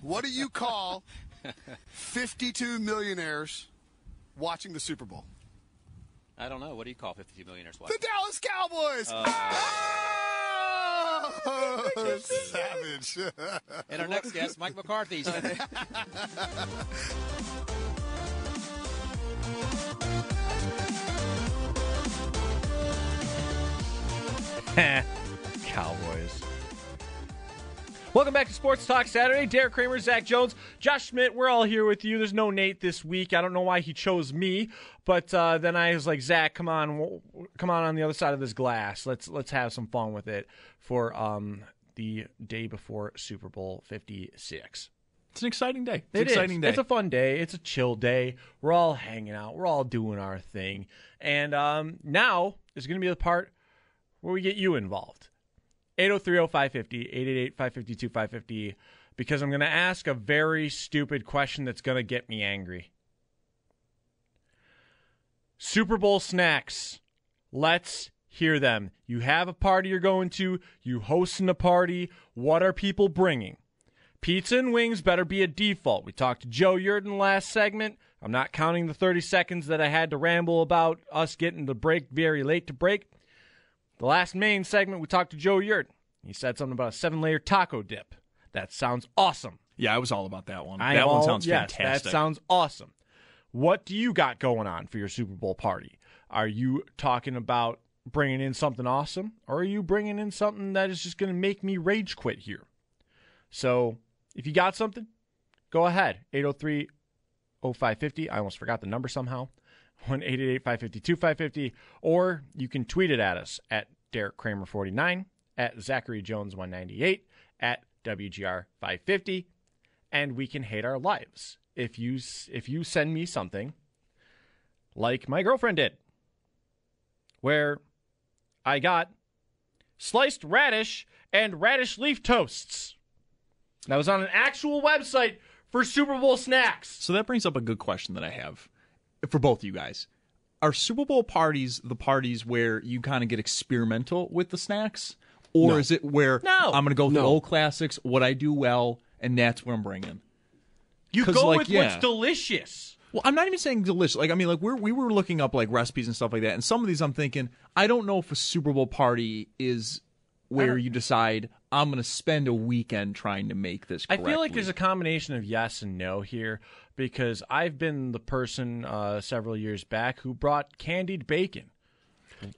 What do you call 52 millionaires watching the Super Bowl? I don't know. What do you call 52 millionaires watching? The? Dallas Cowboys. Uh, oh, savage. And our next guest, Mike McCarthy. Cowboys. Welcome back to Sports Talk Saturday. Derek Kramer, Zach Jones, Josh Schmidt. We're all here with you. There's no Nate this week. I don't know why he chose me, but uh, then I was like, Zach, come on, come on on the other side of this glass. Let's let's have some fun with it for um, the day before Super Bowl 56. It's an exciting day. It's It an is. exciting day. It's a fun day. It's a chill day. We're all hanging out. We're all doing our thing. And um, now is going to be the part where we get you involved. 803-0550, 888-552-550, because I'm going to ask a very stupid question that's going to get me angry. Super Bowl snacks. Let's hear them. You have a party you're going to, you hosting a party. What are people bringing? Pizza and wings better be a default. We talked to Joe Yerdon last segment. I'm not counting the 30 seconds that I had to ramble about us getting the break very late to break. The last main segment, we talked to Joe Yurt. He said something about a seven layer taco dip. That sounds awesome. yeah, I was all about that one. I that one all- sounds yes, fantastic. That sounds awesome. What do you got going on for your Super Bowl party? Are you talking about bringing in something awesome, or are you bringing in something that is just going to make me rage quit here? So, if you got something, go ahead. 803 0550. I almost forgot the number somehow. 1 552 550. Or you can tweet it at us at Derek Kramer 49, at Zachary Jones 198, at WGR 550 and we can hate our lives. If you if you send me something like my girlfriend did, where I got sliced radish and radish leaf toasts. That was on an actual website for Super Bowl snacks. So that brings up a good question that I have for both of you guys. Are Super Bowl parties the parties where you kind of get experimental with the snacks? Or is it where No. I'm going to go through No. old classics, what I do well, and that's what I'm bringing? You go like, with yeah. what's delicious. Well, I'm not even saying delicious. Like, I mean, like we're we were looking up like recipes and stuff like that, and some of these I'm thinking I don't know if a Super Bowl party is where you decide I'm going to spend a weekend trying to make this. I feel like there's a combination of yes and no here because I've been the person uh, several years back who brought candied bacon.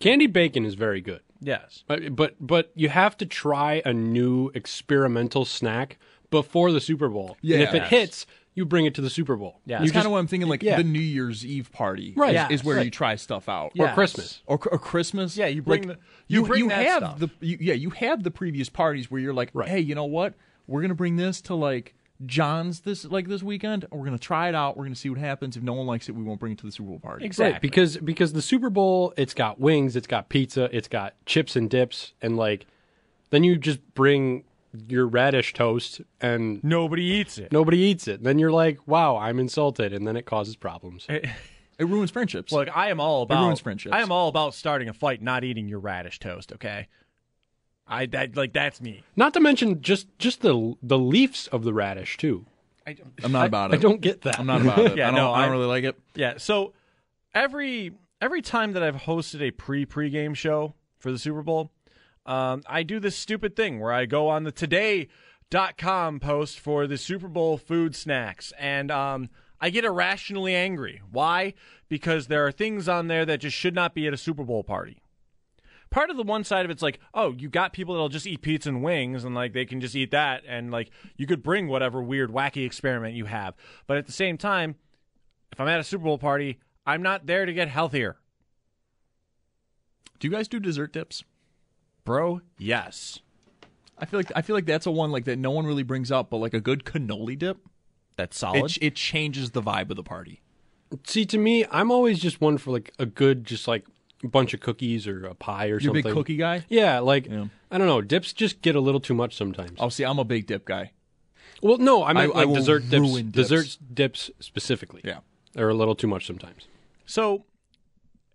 Candied bacon is very good. Yes. But, but but you have to try a new experimental snack before the Super Bowl. And if it Yes. hits, you bring it to the Super Bowl. Yeah. It's You kind of what I'm thinking. Like yeah. the New Year's Eve party, Right. Is, Yes. is where Right. you try stuff out, Or Christmas. or, or Christmas. Yeah, you bring Like, the- you you bring you that have stuff. the you, yeah you have the previous parties where you're like, Right. hey, you know what? We're gonna bring this to like John's this like this weekend. and We're gonna try it out. We're gonna see what happens. If no one likes it, we won't bring it to the Super Bowl party. Exactly. Right, because because the Super Bowl, it's got wings, it's got pizza, it's got chips and dips, and like, then you just bring your radish toast, and Nobody eats it. nobody eats it. Then you're like, wow, I'm insulted, and then it causes problems. It ruins friendships. Look, I am all about ruins friendships. I am all about starting a fight, not eating your radish toast. Okay, I that like that's me. Not to mention just just the the leaves of the radish too. I'm not about it. I it. don't get that. I'm not about it. Yeah, I don't, no, I don't I- really like it. Yeah. So every every time that I've hosted a pre pregame show for the Super Bowl, um, I do this stupid thing where I go on the today.com post for the Super Bowl food snacks and um, I get irrationally angry. Why? Because there are things on there that just should not be at a Super Bowl party. Part of the one side of it's like, oh, you got people that'll just eat pizza and wings and like they can just eat that and like you could bring whatever weird wacky experiment you have. But at the same time, if I'm at a Super Bowl party, I'm not there to get healthier. Do you guys do dessert dips? Bro, yes. I feel like I feel like that's a one like that no one really brings up, but like a good cannoli dip, That's solid. it it changes the vibe of the party. See, to me, I'm always just one for like a good, just like bunch of cookies or a pie or You're a something. big cookie guy. Yeah, like Yeah. I don't know. Dips just get a little too much sometimes. Oh, see, I'm a big dip guy. Well, no, I mean I- I like will dessert dips, dips. dessert dips specifically. Yeah. they're a little too much sometimes. So,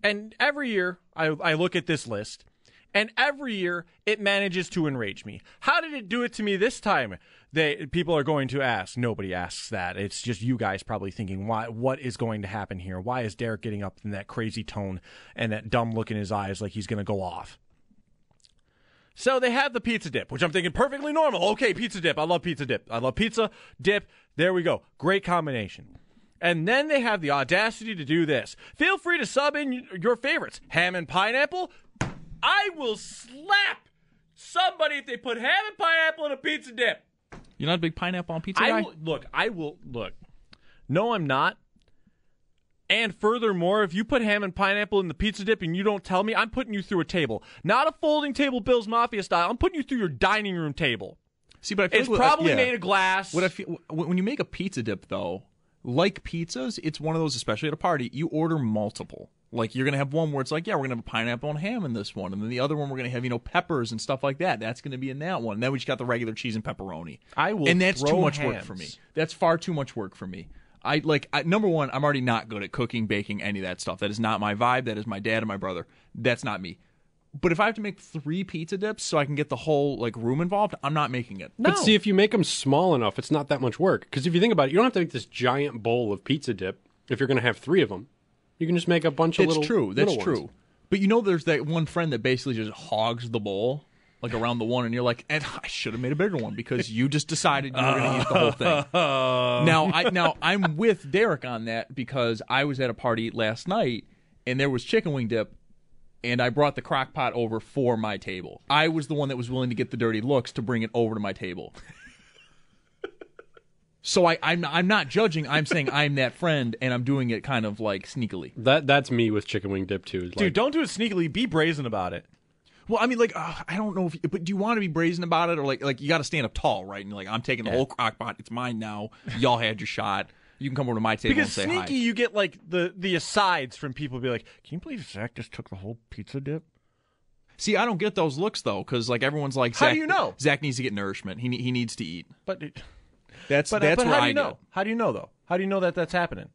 and every year I, I look at this list, And every year it manages to enrage me. How did it do it to me this time? They people are going to ask. Nobody asks that. It's just you guys probably thinking, why what is going to happen here? Why is Derek getting up in that crazy tone and that dumb look in his eyes like he's gonna go off? So they have the pizza dip, which I'm thinking perfectly normal. Okay, pizza dip. I love pizza dip. I love pizza dip. There we go. Great combination. And then they have the audacity to do this. Feel free to sub in your favorites. Ham and pineapple. I will slap somebody if they put ham and pineapple in a pizza dip. You're not a big pineapple on pizza I guy? will, look, I will look. No, I'm not. And furthermore, if you put ham and pineapple in the pizza dip and you don't tell me, I'm putting you through a table. Not a folding table Bill's Mafia style. I'm putting you through your dining room table. See, but I feel It's like- probably yeah. made of glass. What I feel when when you make a pizza dip though, like pizzas, it's one of those, especially at a party, you order multiple. Like you're gonna have one where it's like, yeah, we're gonna have a pineapple and ham in this one, and then the other one we're gonna have you know peppers and stuff like that. That's gonna be in that one. And then we just got the regular cheese and pepperoni. I will and that's too throw much work for me. That's far too much work for me. I like I, number one, I'm already not good at cooking, baking, any of that stuff. That is not my vibe. That is my dad and my brother. That's not me. But if I have to make three pizza dips so I can get the whole like room involved, I'm not making it. But see, if you make them small enough, it's not that much work. Because if you think about it, you don't have to make this giant bowl of pizza dip if you're going to have three of them. You can just make a bunch of That's little. true. That's little true. ones. But you know, there's that one friend that basically just hogs the bowl, like around the one, and you're like, and I should have made a bigger one because you just decided you were going to eat the whole thing. now, I now I'm with Derek on that because I was at a party last night and there was chicken wing dip. And I brought the crock pot over for my table. I was the one that was willing to get the dirty looks to bring it over to my table. So I, I'm I'm not judging. I'm saying I'm that friend, and I'm doing it kind of like sneakily. That that's me with chicken wing dip too. Like, Dude, don't do it sneakily. Be brazen about it. Well, I mean, like, uh, I don't know if, but do you want to be brazen about it, or like, like you got to stand up tall, right? And like, I'm taking the whole crock pot. It's mine now. Y'all had your shot. You can come over to my table Because and say sneaky, hi. you get like the the asides from people. Be like, can you believe Zach just took the whole pizza dip? See, I don't get those looks though, because like everyone's like, How do you know? Zach needs to get nourishment. He he needs to eat. But it- That's but, uh, that's but where how do I you know? How do you know though? How do you know that that's happening,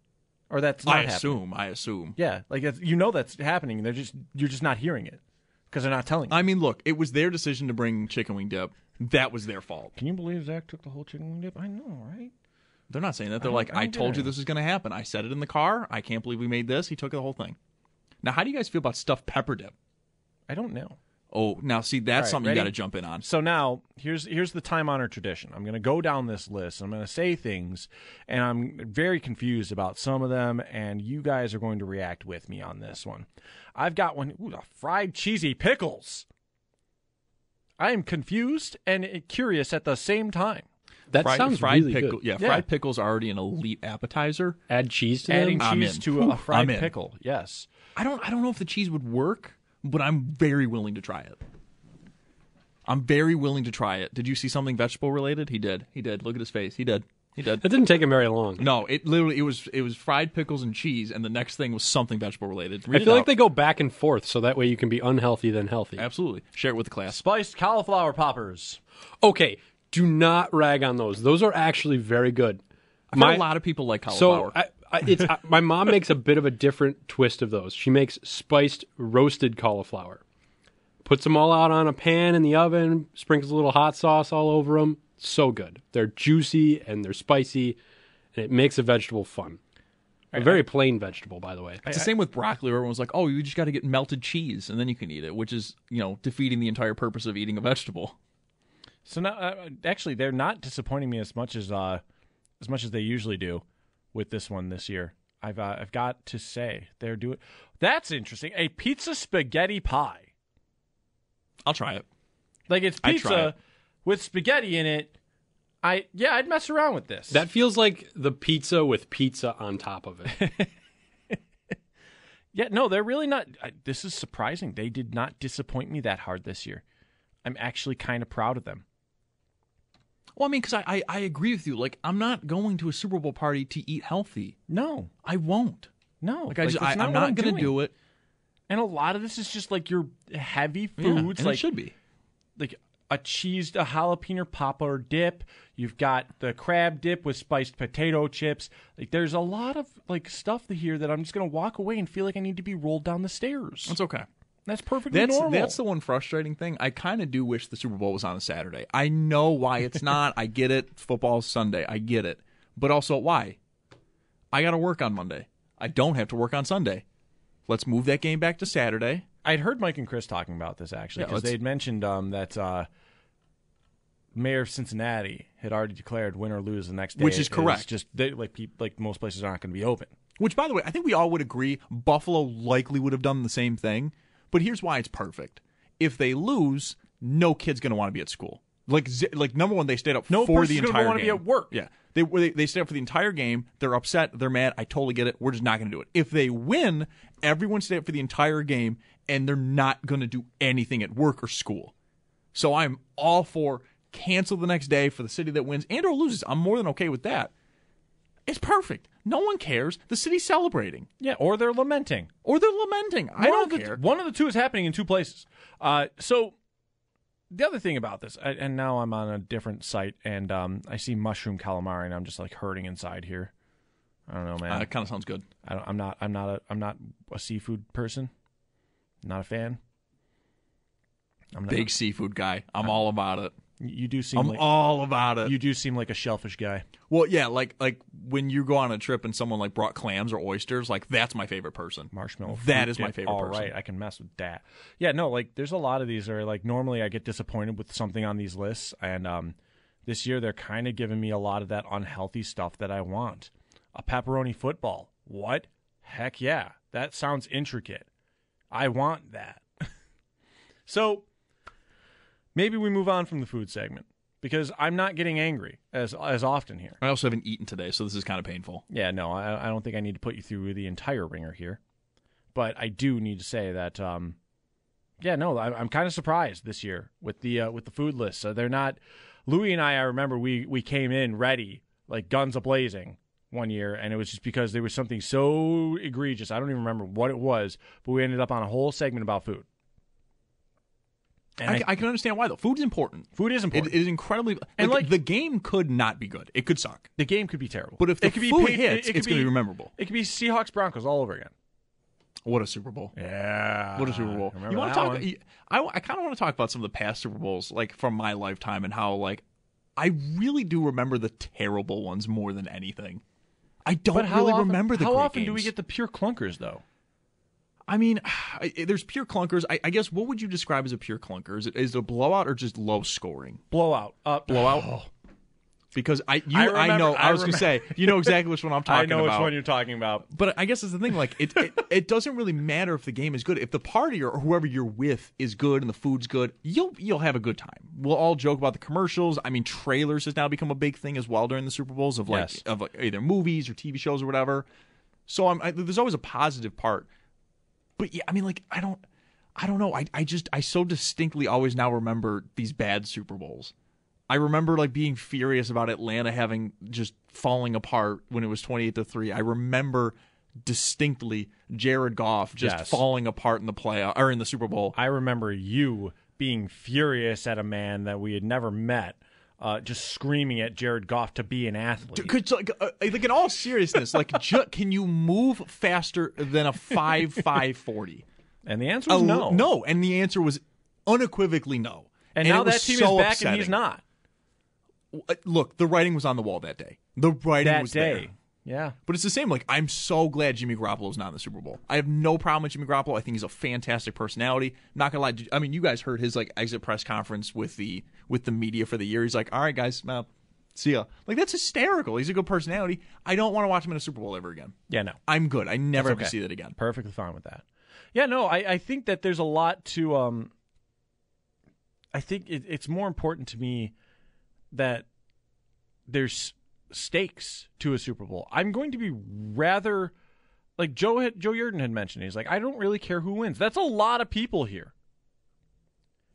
or that's not I happening? assume. I assume. Yeah, like you know that's happening. They're just you're just not hearing it because they're not telling you. I mean, look, it was their decision to bring chicken wing dip. That was their fault. Can you believe Zach took the whole chicken wing dip? I know, right? They're not saying that. They're I like, I I told you this was going to happen. I said it in the car. I can't believe we made this. He took the whole thing. Now, how do you guys feel about stuffed pepper dip? I don't know. Oh, now see, that's All right, something ready? you got to jump in on. So now here's here's the time honored tradition. I'm going to go down this list. I'm going to say things, and I'm very confused about some of them. And you guys are going to react with me on this one. I've got one. Ooh, the fried cheesy pickles. I am confused and curious at the same time. that fried, sounds fried really pickle. good. Yeah, Yeah. fried pickles are already an elite appetizer. Add cheese to Adding them. I'm cheese to a fried pickle. Yes. I don't. I don't know if the cheese would work, but I'm very willing to try it. I'm very willing to try it. Did you see something vegetable related? He did. He did. Look at his face. He did. He did. That didn't take him very long. No, it literally it was it was fried pickles and cheese, and the next thing was something vegetable related. I Read it feel like out. they go back and forth, so that way you can be unhealthy then healthy. absolutely share it with the class. Spiced cauliflower poppers. Okay, do not rag on those. Those are actually very good. I've a lot of people like cauliflower. So I, I, it's I, my mom makes a bit of a different twist of those. She makes spiced roasted cauliflower. Puts them all out on a pan in the oven, sprinkles a little hot sauce all over them. So good. They're juicy and they're spicy, and it makes a vegetable fun. A very plain vegetable, by the way. it's the same with broccoli. Where everyone's like, "Oh, you just got to get melted cheese, and then you can eat it," which is you know defeating the entire purpose of eating a vegetable. So now, uh, actually, they're not disappointing me as much as uh, as much as they usually do with this one this year. I've uh, I've got to say they're doing. That's interesting. A pizza spaghetti pie. I'll try it. Like it's pizza it. with spaghetti in it. I yeah, I'd mess around with this. That feels like the pizza with pizza on top of it. yeah, no, they're really not. I, this is surprising. They did not disappoint me that hard this year. I'm actually kind of proud of them. Well, I mean, because I, I I agree with you. Like, I'm not going to a Super Bowl party to eat healthy. No, I won't. no, Like, I just, I, I'm not going to do it. And a lot of this is just like your heavy Yeah, foods, and like it should be. like a cheesed a jalapeno popper dip. You've got the crab dip with spiced potato chips. Like there's a lot of like stuff here that I'm just gonna walk away and feel like I need to be rolled down the stairs. That's okay. That's perfectly That's normal. that's the one frustrating thing. I kind of do wish the Super Bowl was on a Saturday. I know why it's not. I get it. Football's Sunday. I get it. But also why? I got to work on Monday. I don't have to work on Sunday. Let's move that game back to Saturday. I'd heard Mike and Chris talking about this actually because let's- they'd mentioned um, that uh, Mayor of Cincinnati had already declared win or lose the next day. Which is correct. Just they, like peop like most places aren't going to be open. Which, by the way, I think we all would agree Buffalo likely would have done the same thing. But here's why it's perfect. If they lose, no kid's going to want to be at school. Like, z- like number one, they stayed up No for the entire game. be at work. Yeah, they, they they stayed up for the entire game. They're upset. They're mad. I totally get it. We're just not going to do it. If they win, everyone stayed up for the entire game, and they're not going to do anything at work or school. So I'm all for cancel the next day for the city that wins and or loses. I'm more than okay with that. It's perfect. No one cares. The city's celebrating Yeah, or they're lamenting. or they're lamenting. I one don't the, care. One of the two is happening in two places. Uh, so the other thing about this, I, and now I'm on a different site, and um, I see mushroom calamari, and I'm just like hurting inside here. I don't know, man. Uh, it kind of sounds good. I don't, I'm not. I'm not a. I'm not a seafood person. Not a fan. I'm not, Big seafood guy. I'm all about it. You do seem I'm like all about it. you do seem like a shellfish guy. well, yeah, like like when you go on a trip and someone like brought clams or oysters, like that's my favorite person. Marshmallow. That fruit is my dip. favorite All person. right, I can mess with that. Yeah, no, like there's a lot of these are like normally I get disappointed with something on these lists, and um, this year they're kind of giving me a lot of that unhealthy stuff that I want. A pepperoni football. What? Heck yeah, that sounds intricate. I want that. so maybe we move on from the food segment because I'm not getting angry as as often here. I also haven't eaten today, so this is kind of painful. Yeah, no, I, I don't think I need to put you through the entire ringer here, but I do need to say that, um, yeah, no, I, I'm kind of surprised this year with the uh, with the food list. So they're not. Louis and I, I remember we we came in ready, like guns a blazing one year, and it was just because there was something so egregious. I don't even remember what it was, but we ended up on a whole segment about food. And I, I- I can understand why though. Food's important. food is It, important. it is incredibly. And, like, like- the game could not be good. It could suck. the game could be terrible, But if the it could be food paid- hits, it- it could it's going to be memorable. It could be Seahawks Broncos all over again. What a Super Bowl! Yeah, What a Super Bowl! Remember You want to talk? one? I, I kind of want to talk about some of the past Super Bowls, like from my lifetime, and how like I really do remember the terrible ones more than anything. I don't really often, remember the how often do we get the pure clunkers though? I mean, I, there's pure clunkers. I, I guess what would you describe as a pure clunker? Is it is it a blowout or just low scoring? Blowout, uh, Blowout. Because I you I I, know I was gonna say you know exactly which one I'm talking about. I know about. which one you're talking about. But I guess it's the thing. Like it, it, it doesn't really matter if the game is good. If the party or whoever you're with is good and the food's good, you'll you'll have a good time. We'll all joke about the commercials. I mean, trailers has now become a big thing as well during the Super Bowls of like Yes. of like either movies or TV shows or whatever. So I'm, I, there's always a positive part. But yeah, I mean, like I don't, I don't know. I I just I so distinctly always now remember these bad Super Bowls. I remember like being furious about Atlanta having just falling apart when it was 28 to 3. I remember distinctly Jared Goff just Yes. falling apart in the play or in the Super Bowl. I remember you being furious at a man that we had never met, uh, just screaming at Jared Goff to be an athlete. Could, like, uh, like in all seriousness, like ju- can you move faster than a 5 5 40? and the answer was no. No, and the answer was unequivocally no. And, now that team so is back and he's not. Uh, Look, the writing was on the wall that day. The writing That was day. there. Yeah. But it's the same. Like I'm so glad Jimmy Garoppolo's not in the Super Bowl. I have no problem with Jimmy Garoppolo. I think he's a fantastic personality. I'm Not gonna lie. I mean, you guys heard his like exit press conference with the with the media for the year. He's like, "All right, guys, uh, see ya." Like that's hysterical. He's a good personality. I don't want to watch him in a Super Bowl ever again. Yeah, no. I'm good. I never have to see that again. Perfectly fine with that. Yeah, no, I, I think that there's a lot to. Um, I think it, it's more important to me that there's stakes to a Super Bowl. I'm going to be rather like Joe had, Joe Yerdon had mentioned. He's like, I don't really care who wins. That's a lot of people here.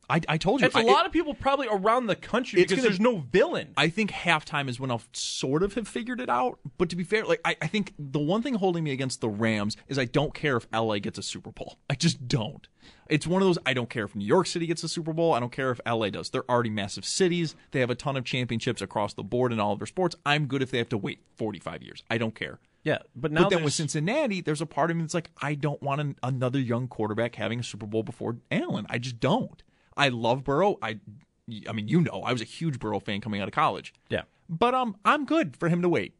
I, I told you. It's a lot of people probably around the country because gonna- there's no villain. I think halftime is when I'll sort of have figured it out. But to be fair, like I, I think the one thing holding me against the Rams is I don't care if LA gets a Super Bowl. I just don't. It's one of those I don't care if New York City gets a Super Bowl. I don't care if LA does. They're already massive cities. They have a ton of championships across the board in all of their sports. I'm good if they have to wait 45 years. I don't care. Yeah, but now but then with Cincinnati, there's a part of me that's like, I don't want an, another young quarterback having a Super Bowl before Allen. I just don't. I love Burrow. I, I mean, you know, I was a huge Burrow fan coming out of college. yeah, But um, I'm good for him to wait.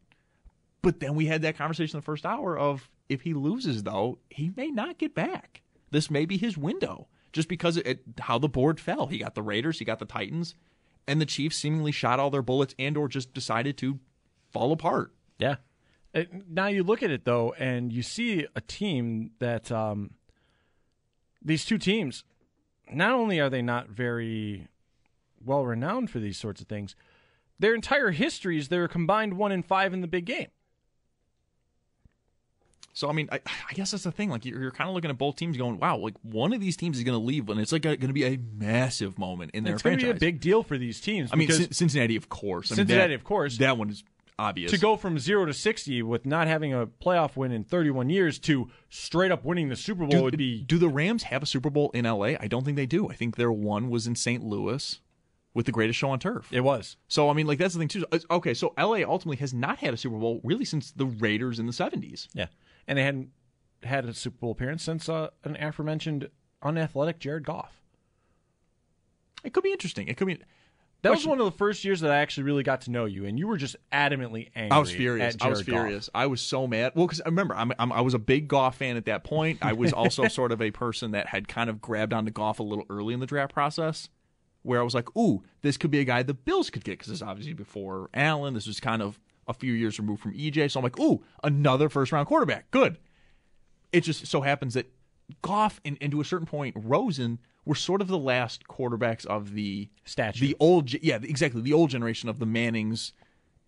But then we had that conversation in the first hour of if he loses, though, he may not get back. This may be his window, just because it, it how the board fell. He got the Raiders, he got the Titans, and the Chiefs seemingly shot all their bullets and or just decided to fall apart. Yeah. Uh, now you look at it though, and you see a team that um, these two teams. Not only are they not very well renowned for these sorts of things, their entire histories they're combined one in five in the big game. So I mean, I, I guess that's the thing. Like you're, you're kind of looking at both teams, going, "Wow, like one of these teams is going to leave, and it's like going to be a massive moment in their it's going to franchise." be a big deal for these teams. I mean, Cin- Cincinnati, of course. I mean, Cincinnati, that- of course. That one is obvious. to go from zero to sixty with not having a playoff win in thirty-one years to straight up winning the Super Bowl do, would be do the Rams have a Super Bowl in LA? I don't think they do. I think their one was in St. Louis with the greatest show on turf. it was So I mean, like that's the thing too. Okay, so LA ultimately has not had a Super Bowl really since the Raiders in the seventies. yeah, and they hadn't had a Super Bowl appearance since uh, an aforementioned unathletic Jared Goff. It could be interesting. It could be. That was one of the first years that I actually really got to know you, and you were just adamantly angry. I was furious. At I was Jared Goff. furious. I was so mad. Well, because remember, I'm, I'm, I was a big Goff fan at that point. I was also sort of a person that had kind of grabbed onto Goff a little early in the draft process, where I was like, "Ooh, this could be a guy the Bills could get," because this is obviously before Allen. This was kind of a few years removed from EJ. So I'm like, "Ooh, another first round quarterback. Good." It just so happens that Goff and, and to a certain point, Rosen were sort of the last quarterbacks of the Statue. the old, yeah, exactly, the old generation of the Mannings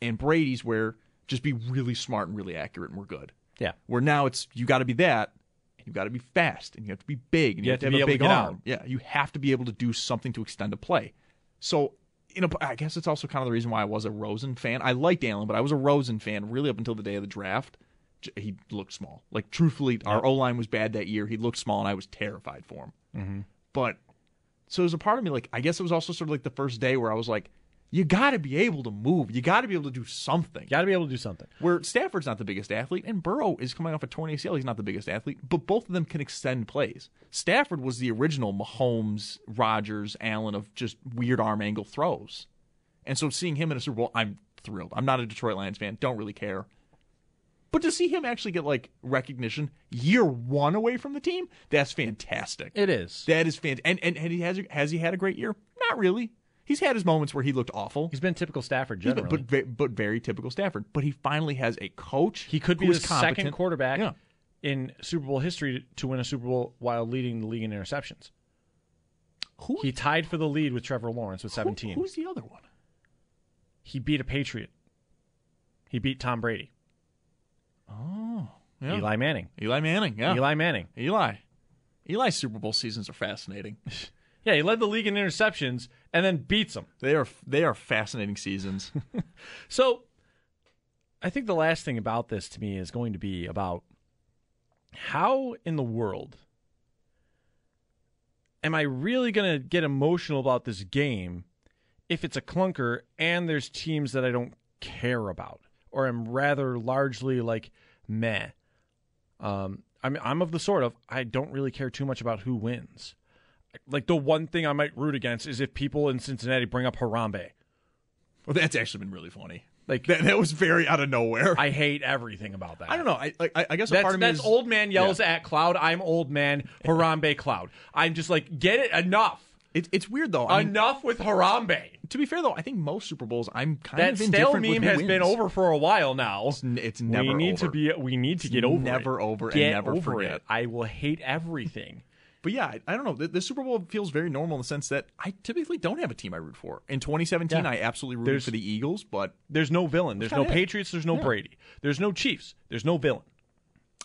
and Brady's, where just be really smart and really accurate, and we're good. Yeah. Where now it's you got to be that, and you got to be fast, and you have to be big, and you, have, to have, be a able to big get arm. out. Yeah, you have to be able to do something to extend a play. So, you know, I guess it's also kind of the reason why I was a Rosen fan. I liked Allen, but I was a Rosen fan really up until the day of the draft. He looked small. Like truthfully, our O line was bad that year. He looked small, and I was terrified for him. Mm-hmm. But so there's a part of me like I guess it was also sort of like the first day where I was like, you got to be able to move. You got to be able to do something. Got to be able to do something. Where Stafford's not the biggest athlete, and Burrow is coming off a torn ACL. He's not the biggest athlete, but both of them can extend plays. Stafford was the original Mahomes, Rodgers, Allen of just weird arm angle throws, and so seeing him in a Super Bowl, I'm thrilled. I'm not a Detroit Lions fan, don't really care, but to see him actually get like recognition year one away from the team, that's fantastic. It is. That is fantastic. And, and and he has has he had a great year? Not really. He's had his moments where he looked awful. He's been typical Stafford He's been- but but very typical Stafford. But he finally has a coach. he could be the competent. second quarterback Yeah. in Super Bowl history to win a Super Bowl while leading the league in interceptions. Who, He tied for the lead with Trevor Lawrence with 17. Who, who's the other one? he beat a Patriot. He beat Tom Brady. Oh, yeah. Eli Manning. Eli Manning. Yeah. Eli Manning. Eli. Eli's Super Bowl seasons are fascinating. Yeah, he led the league in interceptions and then beats them. They are they are fascinating seasons. So, I think the last thing about this to me is going to be about how in the world am I really going to get emotional about this game if it's a clunker and there's teams that I don't care about or am rather largely like meh. Um, I'm I'm of the sort of I don't really care too much about who wins. Like the one thing I might root against is if people in Cincinnati bring up Harambe. well, that's actually been really funny. Like That that was very out of nowhere. I, hate everything about that. I don't know. I I, I guess a That's, part of me that's is old man yells at cloud. I'm old man Harambe cloud. I'm just like get it enough. It, it's weird though. I mean, enough with Harambe. to be fair though, I think most Super Bowls I'm kind That of stale indifferent with meme has wins. been over for a while now. It's, n- it's never we need over. to be. We need to get over. never it. over and never over forget. It. I will hate everything. But yeah, I, I don't know. The, the Super Bowl feels very normal in the sense that I typically don't have a team I root for. In 2017, Yeah. I absolutely rooted There's- for the Eagles, but There's no villain. There's no it. Patriots. There's no Brady. There's no Chiefs. There's no villain.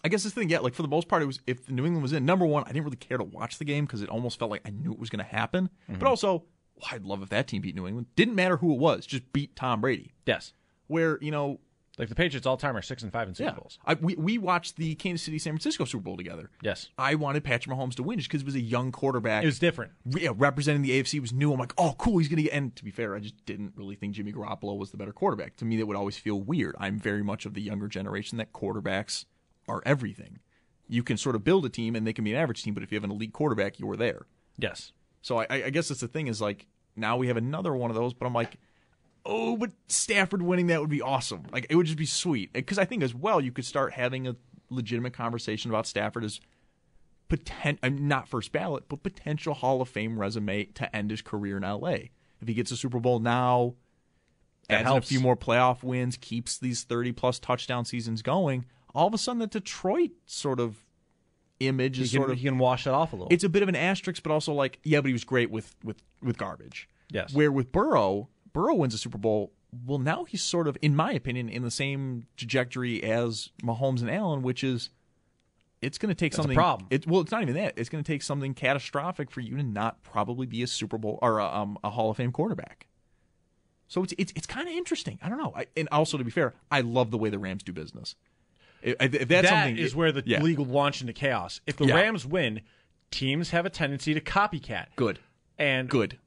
I guess this thing, yeah, like for the most part, it was if New England was in number one, I didn't really care to watch the game because it almost felt like I knew it was going to happen. Mm-hmm. But also, well, I'd love if that team beat New England. Didn't matter who it was, just beat Tom Brady. Yes. Where you know, Like the Patriots all time are six and five in Super Yeah, Bowls. I, we we watched the Kansas City San Francisco Super Bowl together. Yes. I wanted Patrick Mahomes to win just because it was a young quarterback. It was different. Re- yeah, representing the AFC was new. I'm like, oh, cool, he's gonna get. And to be fair, I just didn't really think Jimmy Garoppolo was the better quarterback. To me, that would always feel weird. I'm very much of the younger generation that quarterbacks are everything. You can sort of build a team and they can be an average team, but if you have an elite quarterback, you are there. Yes. So I, I guess that's the thing is like now we have another one of those, but I'm like, oh, but Stafford winning that would be awesome. Like it would just be sweet because I think as well you could start having a legitimate conversation about Stafford as potent, I'm not first ballot, but potential Hall of Fame resume to end his career in L.A. If he gets a Super Bowl now, That adds in a helps. few more playoff wins, keeps these 30 plus touchdown seasons going, all of a sudden the Detroit sort of image He is can, sort of he can wash that off a little. it's a bit of an asterisk, but also like, yeah, but he was great with with with garbage. Yes. Where with Burrow, Burrow wins a Super Bowl. Well, now he's sort of, in my opinion, in the same trajectory as Mahomes and Allen, which is it's going to take That's a something. problem. It, well, it's not even that. It's going to take something catastrophic for you to not probably be a Super Bowl or a, um, a Hall of Fame quarterback. So it's it's, it's kind of interesting. I don't know. I, and also, to be fair, I love the way the Rams do business. If, if that's That something, is where the yeah, league will launch into chaos. If the Yeah. Rams win, teams have a tendency to copycat. good, And good.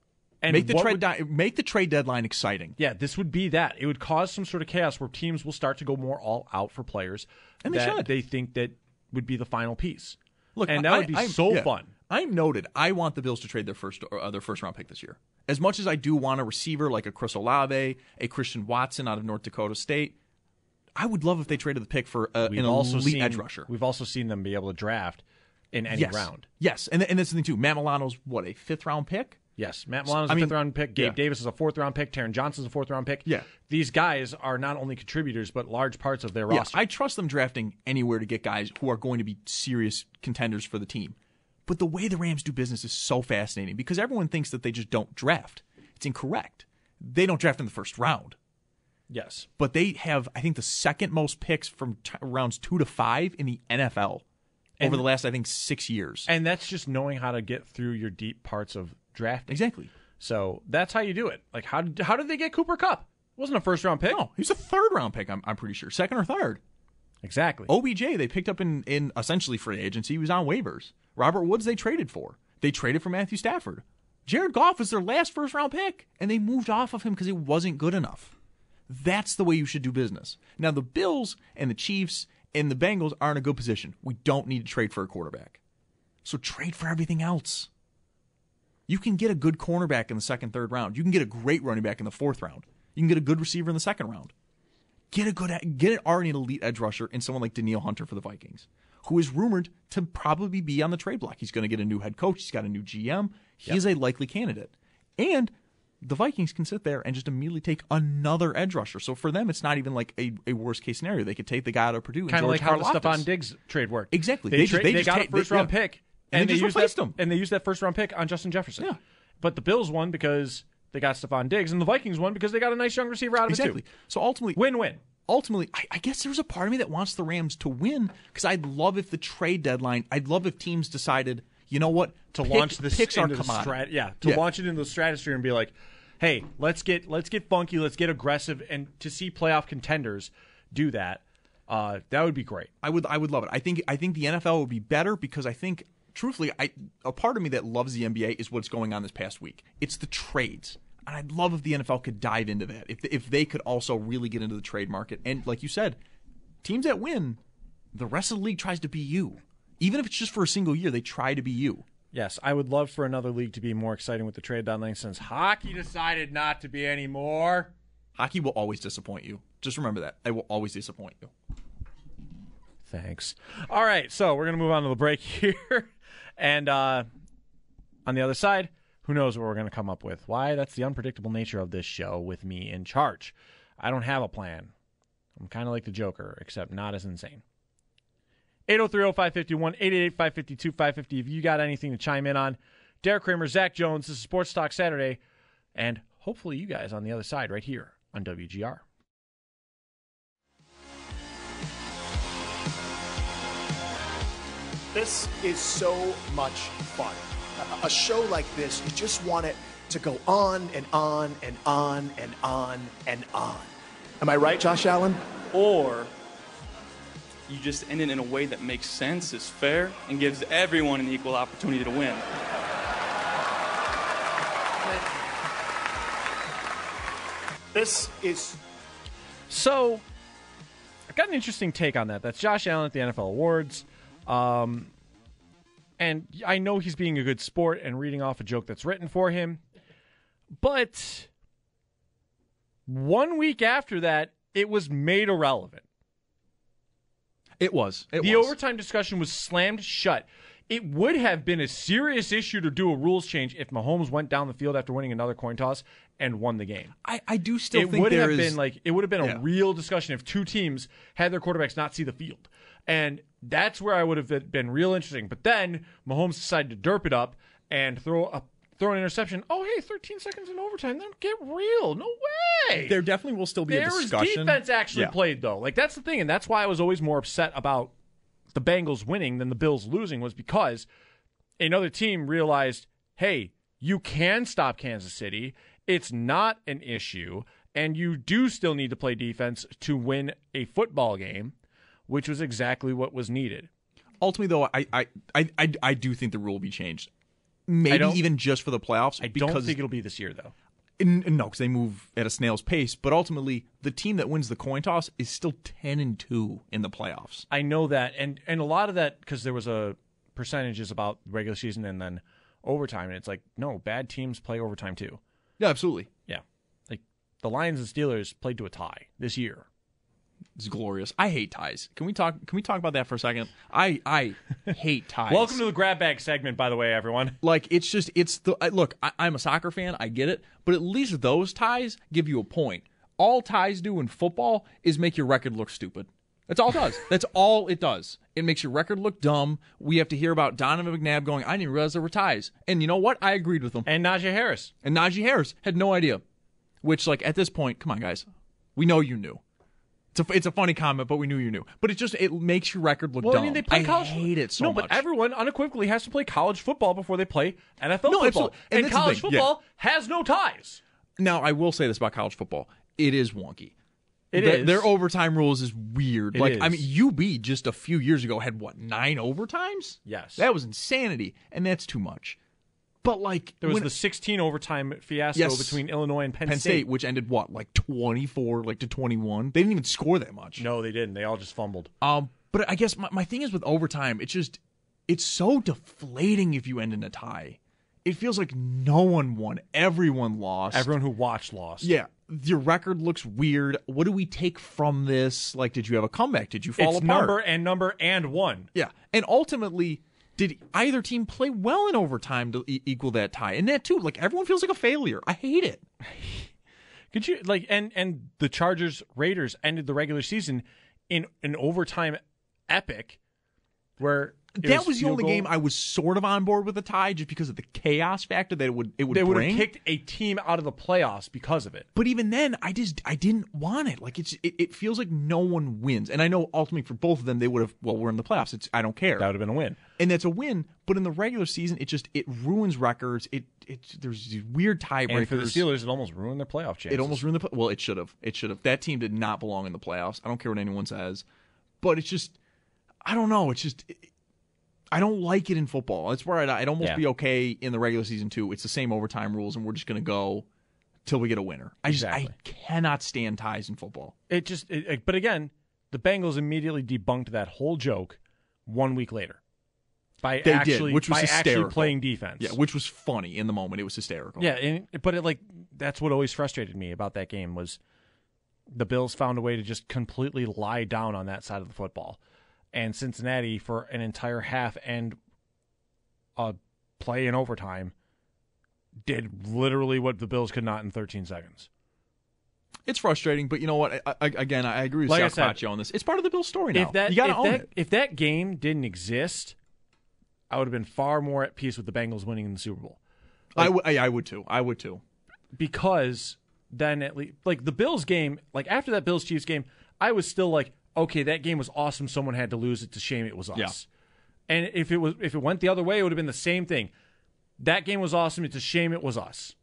And make the trade would- di- make the trade deadline exciting. Yeah, this would be that. It would cause some sort of chaos where teams will start to go more all out for players And they that should. they think that would be the final piece. Look, and that I- would be I'm- so yeah. fun. I'm noted. I want the Bills to trade their first or uh, their first round pick this year. As much as I do want a receiver like a Chris Olave, a Christian Watson out of North Dakota State, I would love if they traded the pick for uh, an also elite seen edge rusher. We've also seen them be able to draft in any yes. round. Yes, and and that's the thing too. Matt Milano's what a fifth round pick. Yes, Matt Milano's a I mean, fifth round pick. Gabe yeah. Davis is a fourth round pick. Taron Johnson's a fourth round pick. Yeah. these guys are not only contributors but large parts of their roster. I trust them drafting anywhere to get guys who are going to be serious contenders for the team. But the way the Rams do business is so fascinating because everyone thinks that they just don't draft. It's incorrect. They don't draft in the first round. yes, but they have I think the second most picks from t- rounds two to five in the NFL over the last I think six years. and that's just knowing how to get through your deep parts of drafting. exactly. So that's how you do it. Like how did, how did they get Cooper Kupp? It wasn't a first round pick. No, he's a third round pick. I'm, I'm pretty sure second or third. Exactly. OBJ they picked up in in essentially free agency. He was on waivers. Robert Woods they traded for. They traded for Matthew Stafford. Jared Goff was their last first round pick, and they moved off of him because it wasn't good enough. That's the way you should do business. Now the Bills and the Chiefs and the Bengals are in a good position. We don't need to trade for a quarterback. So trade for everything else. You can get a good cornerback in the second, third round. You can get a great running back in the fourth round. You can get a good receiver in the second round. Get a good, get an already an elite edge rusher in someone like Danielle Hunter for the Vikings, who is rumored to probably be on the trade block. He's going to get a new head coach. He's got a new GM. He is a likely candidate, and the Vikings can sit there and just immediately take another edge rusher. So for them, it's not even like a, a worst case scenario. They could take the guy out of Purdue, and kind of like how the. Stefon Diggs trade worked. Exactly. They, They just- tra- they they just got ta- a first they- round yeah. pick, And they just used replaced that, him. And they used that first round pick on Justin Jefferson. Yeah. But the Bills won because they got Stefon Diggs, and the Vikings won because they got a nice young receiver out of Exactly. it too. So ultimately, Win win. ultimately, I, I guess there's a part of me that wants the Rams to win because I'd love if the trade deadline, I'd love if teams decided, you know what, to pick- launch this picks are into the strat- yeah, to Yeah. launch it into the stratosphere and be like, hey, let's get let's get funky, let's get aggressive, and to see playoff contenders do that, uh, that would be great. I would I would love it. I think I think the NFL would be better because I think truthfully I a part of me that loves the NBA is what's going on this past week. It's the trades. And I'd love if the NFL could dive into that. If if they could also really get into the trade market and like you said, teams that win, the rest of the league tries to be you. Even if it's just for a single year, they try to be you. Yes, I would love for another league to be more exciting with the trade deadline since hockey decided not to be anymore. Hockey will always disappoint you. Just remember that. It will always disappoint you. Thanks. All right, so we're gonna move on to the break here, and uh, on the other side, who knows what we're gonna come up with? Why? That's the unpredictable nature of this show with me in charge. I don't have a plan. I'm kind of like the Joker, except not as insane. 803-0551, 888-552-550 if you got anything to chime in on. Derek Kramer, Zach Jones, this is Sports Talk Saturday, and hopefully you guys on the other side right here on WGR. This is so much fun. A- A show like this, you just want it to go on and on and on and on and on. Am I right, Josh Allen? or you just end it in a way that makes sense, is fair, and gives everyone an equal opportunity to win. This is So, I got an interesting take on that. That's Josh Allen at the NFL Awards. Um, and I know he's being a good sport and reading off a joke that's written for him. But one week after that, it was made irrelevant. It was. It the was. overtime discussion was slammed shut. It would have been a serious issue to do a rules change if Mahomes went down the field after winning another coin toss and won the game. I, I do still it think would there have is- been like it would have been Yeah. a real discussion if two teams had their quarterbacks not see the field, and that's where I would have been real interesting. But then Mahomes decided to derp it up and throw a throw an interception. Oh hey, 13 seconds in overtime. Then get real. No way. there definitely will still be There a discussion. defense actually Yeah. played though. Like that's the thing, and that's why I was always more upset about the Bengals winning than the Bills losing was because another team realized, hey, you can stop Kansas City. It's not an issue, and you do still need to play defense to win a football game, which was exactly what was needed. Ultimately, though, I I, I, I do think the rule will be changed. Maybe even just for the playoffs. I don't think it'll be this year though. N- no, because they move at a snail's pace. But ultimately, the team that wins the coin toss is still ten and two in the playoffs. I know that, and and a lot of that because there was a percentages about regular season and then overtime, and it's like no, bad teams play overtime too. Yeah, absolutely. Yeah, like the Lions and Steelers played to a tie this year. It's glorious. I hate ties. Can we talk? Can we talk about that for a second? I I hate ties. Welcome to the grab bag segment, by the way, everyone. like it's just it's the I, look. I, I'm a soccer fan. I get it, but at least those ties give you a point. All ties do in football is make your record look stupid. That's all it does. That's all it does. It makes your record look dumb. We have to hear about Donovan McNabb going, I didn't realize there were ties. And you know what? I agreed with him. And Najee Harris. And Najee Harris had no idea. Which, like, at this point, come on, guys. We know you knew. It's a, it's a funny comment, but we knew you knew. But it just it makes your record look Well, dumb. I mean, they play college. hate it so much. no, much. but everyone unequivocally has to play college football before they play NFL No, football. absolutely. And And, college thing, yeah. football has no ties. Now, I will say this about college football: it is wonky. It Their- is. Their overtime rules is weird. It like I mean, UB just a few years ago had what nine overtimes? Yes. that was insanity, and that's too much. But like There was the 16 overtime fiasco Yes. between Illinois and Penn, Penn State, which ended what like twenty four, like to twenty one. They didn't even score that much. No, they didn't. They all just fumbled. Um, but I guess my, my thing is with overtime, it's just it's so deflating if you end in a tie. It feels like no one won, everyone lost. Everyone who watched lost. yeah, your record looks weird. What do we take from this? Like, did you have a comeback? Did you fall it's apart? number and number and one. Yeah, and ultimately, did either team play well in overtime to e- equal that tie? And that too, like everyone feels like a failure. I hate it. Could you like and and the Chargers Raiders ended the regular season in an overtime epic where it that was the only goal. game I was sort of on board with the tie, just because of the chaos factor that it would it would they would bring. have kicked a team out of the playoffs because of it. But even then, I just I didn't want it. Like it's it, it feels like no one wins, and I know ultimately for both of them they would have. Well, we're in the playoffs. It's I don't care, That would have been a win. and that's a win. But in the regular season, it just it ruins records. It it there's these weird tiebreakers. And for the Steelers, it almost ruined their playoff chances. It almost ruined the. Well, it should have. It should have. That team did not belong in the playoffs. I don't care what anyone says, but it's just, I don't know. It's just, I don't like it in football. That's where I'd, I'd almost Yeah. be okay in the regular season too. It's the same overtime rules, and we're just gonna go till we get a winner. I just, Exactly. I cannot stand ties in football. It just, it, it- but again, the Bengals immediately debunked that whole joke one week later by They actually did, which was by actually playing defense. Yeah, which was funny in the moment. It was hysterical. yeah, and, but it like that's what always frustrated me about that game was the Bills found a way to just completely lie down on that side of the football, and Cincinnati for an entire half and a play in overtime did literally what the Bills could not in 13 seconds. it's frustrating, but you know what? I, I, again, I agree with Like said, Paccio on this. It's part of the Bills story now. if that you got to own that, it. if that game didn't exist, I would have been far more at peace with the Bengals winning in the Super Bowl I, w- I, I would too. I would too. because then at least like the Bills game, like after that Bills Chiefs game, I was still like, okay, that game was awesome. Someone had to lose. It's a shame it was us. Yeah. And if it was if it went the other way, it would have been the same thing. That game was awesome. It's a shame it was us.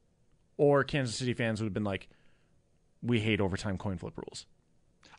Or Kansas City fans would have been like, we hate overtime coin flip rules.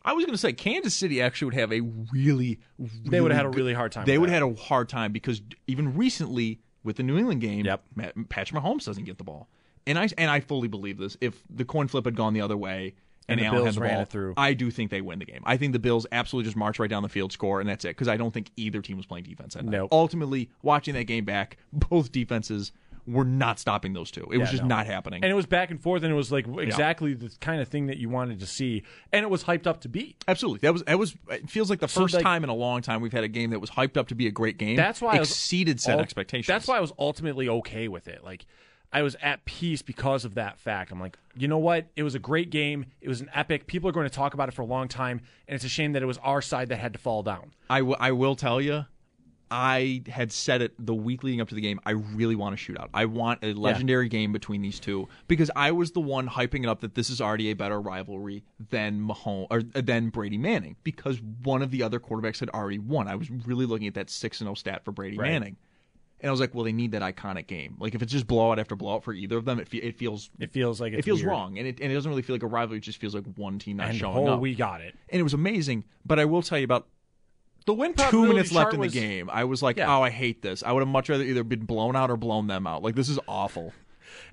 I was going to say Kansas City actually would have a really, really They would have had a really hard time They would have had a hard time because even recently with the New England game, Yep. Patrick Mahomes doesn't get the ball, and I and I fully believe this. If the coin flip had gone the other way and, And the Allen Bills had the ran ball, through. I do think they win the game. I think the Bills absolutely just march right down the field, score, and that's it. Because I don't think either team was playing defense. That night. Nope. Ultimately, watching that game back, both defenses were not stopping those two. It was just no. not happening. And it was back and forth, and it was like exactly the kind of thing that you wanted to see, and it was hyped up to be. Absolutely. That was that was it feels like the So, first like- time in a long time we've had a game that was hyped up to be a great game. That's why I was exceeded set ul- expectations. That's why I was ultimately okay with it. Like I was at peace because of that fact. I'm like, you know what? It was a great game. It was an epic. People are going to talk about it for a long time, and it's a shame that it was our side that had to fall down. I, w- I will tell you, I had said it the week leading up to the game. I really want a shootout. I want a legendary game between these two because I was the one hyping it up that this is already a better rivalry than Mahomes or uh, than Brady Manning because one of the other quarterbacks had already won. I was really looking at that six and zero stat for Brady Right. Manning, and I was like, well, they need that iconic game. Like if it's just blowout after blowout for either of them, it fe- it feels It feels like it's it feels weird. wrong, and it and it doesn't really feel like a rivalry. It just feels like one team not And showing oh, up. we got it. and it was amazing. But I will tell you about The win two minutes left in the was- game. I was like, Yeah. oh, I hate this. I would have much rather either been blown out or blown them out. Like this is awful.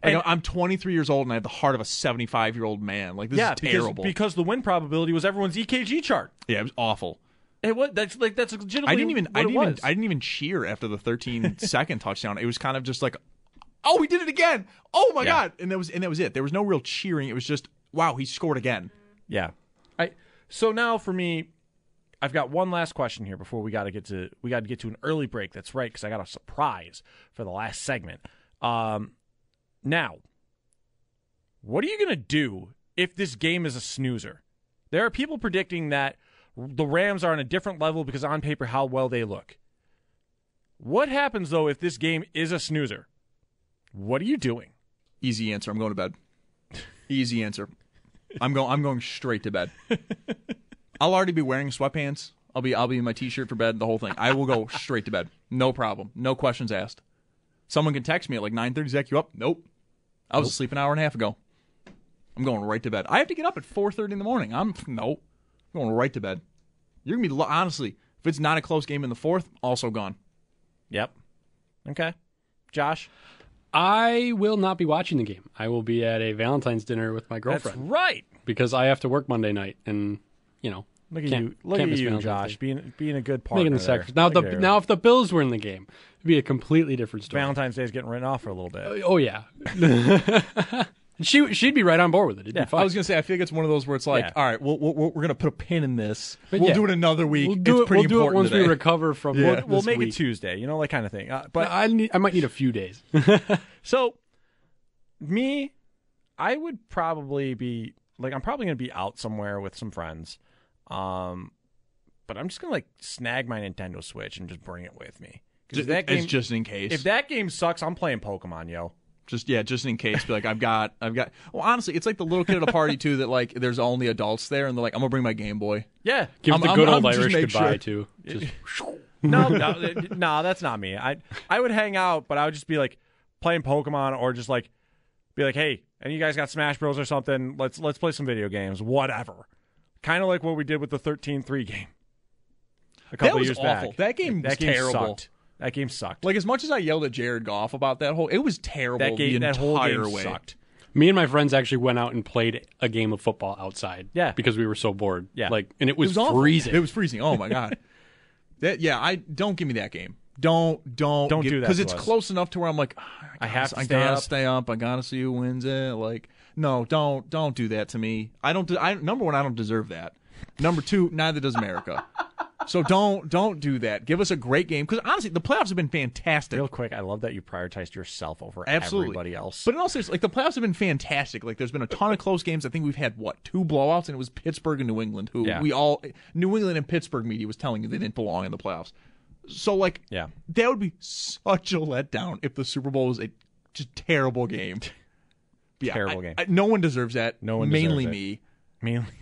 Like, And- I'm 23 years old and I have the heart of a 75 year old man. Like this Yeah, is because, terrible. because the win probability was everyone's EKG chart. yeah, it was awful. It was that's like that's legitimately. I didn't even what I didn't even was. I didn't even cheer after the 13 second touchdown. It was kind of just like, oh, we did it again. Oh my Yeah. god, and that was and that was it. There was no real cheering. It was just wow, he scored again. Yeah. I so now for me, I've got one last question here before we got to get to we got to get to an early break. That's right because I got a surprise for the last segment. Um, now, what are you gonna do if this game is a snoozer? There are people predicting that the Rams are on a different level because on paper how well they look. What happens though if this game is a snoozer? What are you doing? Easy answer. I'm going to bed. Easy answer. I'm going. I'm going straight to bed. I'll already be wearing sweatpants. I'll be. I'll be in my t-shirt for bed. The whole thing. I will go straight to bed. No problem. No questions asked. Someone can text me at like 9:30. Zach, you up? Nope. I was asleep an hour and a half ago. I'm going right to bed. I have to get up at 4:30 in the morning. I'm nope. I'm going right to bed. You're gonna be honestly. If it's not a close game in the fourth, also gone. Yep. Okay. Josh. I will not be watching the game. I will be at a Valentine's dinner with my girlfriend That's right. because I have to work Monday night, and you know, Look at can't- you, look at you, Josh, Day. being being a good partner. making the there. sacrifice. Now, Look the now if the Bills were in the game, it'd be a completely different story. Valentine's Day is getting written off for a little bit. Oh yeah, she she'd be right on board with it. It'd Yeah, be fine. I was gonna say, I feel like it's one of those where it's like, Yeah. all right, we'll, we'll, we're gonna put a pin in this. But we'll yeah. do it another week. We'll do it's it. pretty We'll do it important once today. we recover from. We'll, we'll make week. it Tuesday, you know, like kind of thing. Uh, But but I need, I might need a few days. so, me, I would probably be like, I'm probably going to be out somewhere with some friends, um, but I'm just going to like snag my Nintendo Switch and just bring it with me. 'Cause if Ju- that it's just in case. if that game sucks, I'm playing Pokemon, yo. Just yeah, just in case. Be like, I've got, I've got. Well, honestly, it's like the little kid at a party too that like there's only adults there, and they're like, I'm gonna bring my Game Boy. Yeah, Give I'm- it the I'm- good I'm old Irish make goodbye sure. too. Just, no, no, uh, no, that's not me. I I would hang out, but I would just be like playing Pokemon or just like be like, hey, and you guys got Smash Bros or something? Let's let's play some video games, whatever. Kind of like what we did with the 13-3 game a couple That was years awful. back. That game that was game terrible. Sucked. That game sucked. Like as much as I yelled at Jared Goff about that whole, it was terrible. that game, the that whole entire game way. sucked. me and my friends actually went out and played a game of football outside. Yeah. because we were so bored. Yeah. like and it was, It was awful. freezing. It was freezing. Oh my god. that yeah, I don't give me that game. Don't don't Don't do that because it's us. close enough to where I'm like, "Ah, I have to I stay gotta up." stay up. I gotta see who wins it. Like, no, don't don't do that to me. I don't. de- I number one, I don't deserve that. Number two, neither does America. So don't don't do that. Give us a great game because honestly, the playoffs have been fantastic. Real quick, I love that you prioritized yourself over Absolutely. everybody else. But in all seriousness, like the playoffs have been fantastic. Like there's been a ton of close games. I think we've had what two blowouts, and it was Pittsburgh and New England. Who Yeah. we all New England and Pittsburgh media was telling you they didn't belong in the playoffs. So like, Yeah. that would be such a letdown if the Super Bowl was a just terrible game. Yeah, Terrible I- game. I- no one deserves that. No one mainly deserves it. me. Mainly.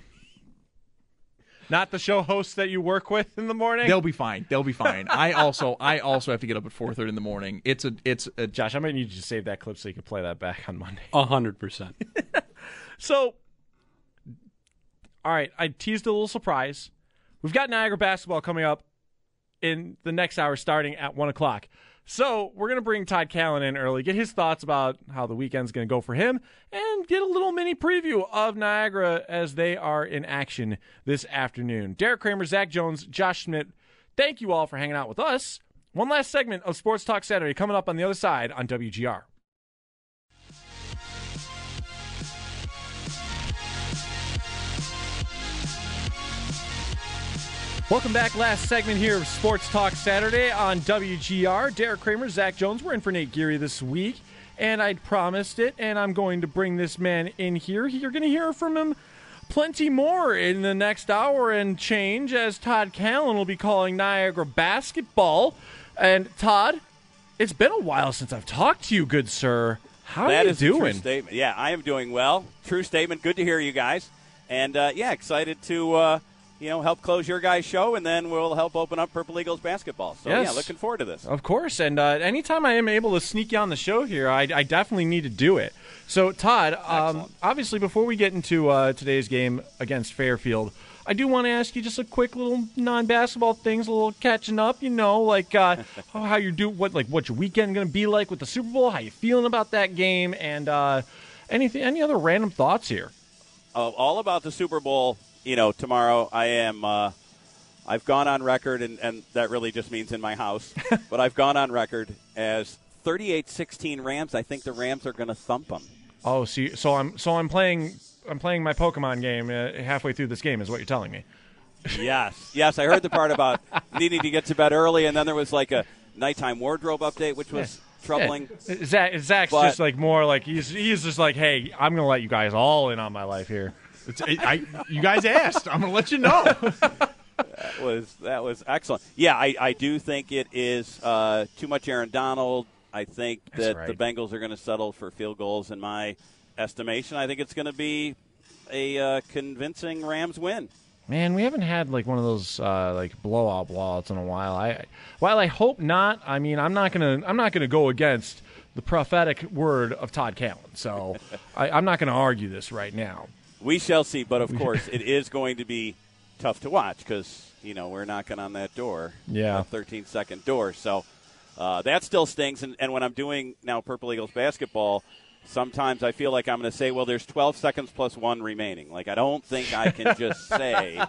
Not the show hosts that you work with in the morning. They'll be fine. They'll be fine. I also I also have to get up at four thirty in the morning. It's a it's a Josh, I might need you to save that clip so you can play that back on Monday. A hundred percent. So, All right, I teased a little surprise. We've got Niagara basketball coming up in the next hour starting at 1 o'clock. So we're going to bring Todd Callan in early, get his thoughts about how the weekend's going to go for him, and get a little mini preview of Niagara as they are in action this afternoon. Derek Kramer, Zach Jones, Josh Schmidt, thank you all for hanging out with us. One last segment of Sports Talk Saturday coming up on the other side on WGR. Welcome back. Last segment here of Sports Talk Saturday on WGR. Derek Kramer, Zach Jones. We're in for Nate Geary this week, and I promised it, and I'm going to bring this man in here. You're going to hear from him plenty more in the next hour and change as Todd Callan will be calling Niagara basketball. And Todd, it's been a while since I've talked to you, good sir. How That are you is a true doing? statement. Yeah, I am doing well. True statement. Good to hear you guys. And uh, yeah, excited to uh, you know help close your guys' show, and then we'll help open up Purple Eagles basketball. So Yes. yeah, looking forward to this. Of course, and uh, anytime I am able to sneak you on the show here, I, I definitely need to do it. So, Todd, um, obviously, before we get into uh, today's game against Fairfield, I do want to ask you just a quick little non-basketball things, a little catching up. You know, like uh, how you do, what like what's your weekend going to be like with the Super Bowl? How you feeling about that game? And uh, anything, any other random thoughts here? uh, all about the Super Bowl. You know, tomorrow I am. Uh, I've gone on record, and, and that really just means in my house. but I've gone on record as 38-16 Rams. I think the Rams are going to thump them. Oh, so you, so I'm so I'm playing I'm playing my Pokemon game uh, halfway through this game, is what you're telling me. Yes, yes. I heard the part about needing to get to bed early, and then there was like a nighttime wardrobe update, which was troubling. Yeah. Zach, Zach's But- just like more like he's he's just like, hey, I'm gonna let you guys all in on my life here. It's, I, I, you guys asked. I'm going to let you know. That was that was excellent. Yeah, I, I do think it is uh, too much Aaron Donald. I think That's that right. the Bengals are going to settle for field goals. In my estimation, I think it's going to be a uh, convincing Rams win. Man, we haven't had like one of those uh, like blowout blowouts in a while. I while I hope not, I mean I'm not gonna I'm not gonna go against the prophetic word of Todd Callan. So I, I'm not gonna argue this right now. We shall see, but of course, it is going to be tough to watch because you know we're knocking on that door, Yeah. that 13 second door. So uh, that still stings. And, and when I'm doing now Purple Eagles basketball, sometimes I feel like I'm going to say, well, there's 12 seconds plus one remaining. Like I don't think I can just say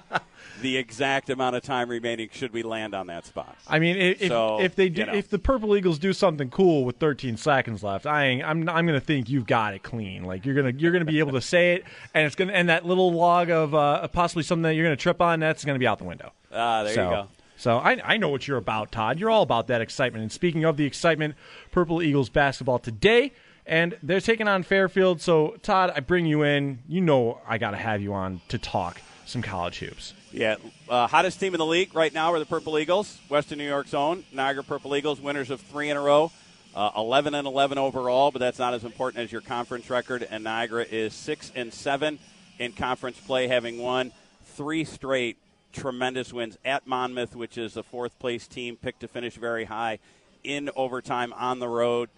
the exact amount of time remaining should we land on that spot. I mean, if if, So, if they do, you know. if the Purple Eagles do something cool with 13 seconds left, I ain't, I'm I'm gonna think you've got it clean. Like you're gonna you're gonna be able to say it, and it's gonna and that little log of uh, possibly something that you're gonna trip on, that's gonna be out the window. Ah, there so, you go. So I, I know what you're about, Todd. You're all about that excitement. And speaking of the excitement, Purple Eagles basketball today, and they're taking on Fairfield. So Todd, I bring you in. You know I got to have you on to talk some college hoops. Yeah, uh, hottest team in the league right now are the Purple Eagles, Western New York's own Niagara Purple Eagles, winners of three in a row, uh, 11 and 11 overall, but that's not as important as your conference record. And Niagara is six and seven in conference play, having won three straight tremendous wins at Monmouth, which is a fourth place team, picked to finish very high in overtime on the road.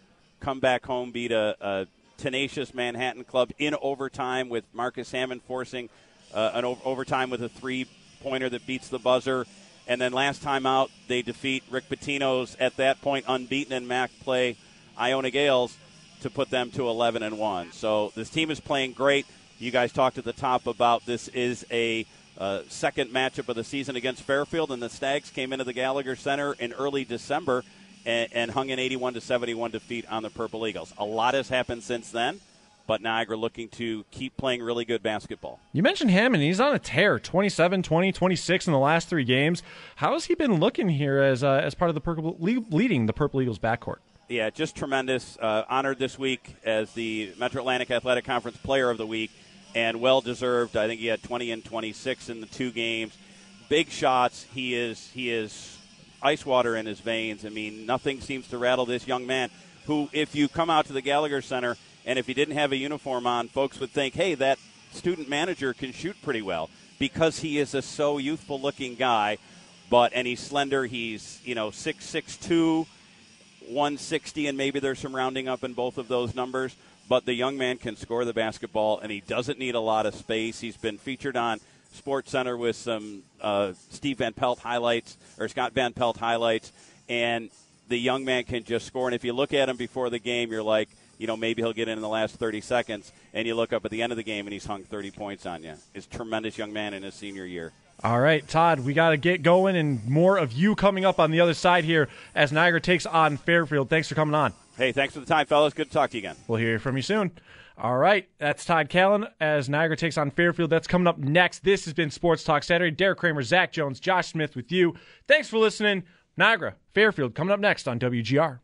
Come back home, beat a, a tenacious Manhattan club in overtime with Marcus Hammond forcing uh, an overtime with a three pointer that beats the buzzer. And then last time out, they defeat Rick Pitino's at that point unbeaten in MAAC play Iona Gaels to put them to 11 and 1. So this team is playing great. You guys talked at the top about this is a uh, second matchup of the season against Fairfield, and the Stags came into the Gallagher Center in early December and, and hung an 81 to 71 defeat on the Purple Eagles. A lot has happened since then, but Niagara looking to keep playing really good basketball. You mentioned Hammond. He's on a tear 27, 20, 26 in the last three games. How has he been looking here as, uh, as part of the Purple, leading the Purple Eagles backcourt? Yeah, just tremendous. Uh, honored this week as the Metro Atlantic Athletic Conference Player of the Week, and well deserved. I think he had 20 and 26 in the two games. Big shots. He is he is ice water in his veins. I mean, nothing seems to rattle this young man. Who, if you come out to the Gallagher Center and if he didn't have a uniform on, folks would think, hey, that student manager can shoot pretty well because he is a so youthful looking guy. But and he's slender. He's you know six six two. 160, and maybe there's some rounding up in both of those numbers. But the young man can score the basketball, and he doesn't need a lot of space. He's been featured on Sports Center with some uh, Steve Van Pelt highlights or Scott Van Pelt highlights, and the young man can just score. And if you look at him before the game, you're like, you know, maybe he'll get in in the last 30 seconds. And you look up at the end of the game and he's hung 30 points on you. He's a tremendous young man in his senior year. All right, Todd, we got to get going and more of you coming up on the other side here as Niagara takes on Fairfield. Thanks for coming on. Hey, thanks for the time, fellas. Good to talk to you again. We'll hear from you soon. All right, that's Todd Callan as Niagara takes on Fairfield. That's coming up next. This has been Sports Talk Saturday. Derek Kramer, Zach Jones, Josh Smith with you. Thanks for listening. Niagara, Fairfield, coming up next on WGR.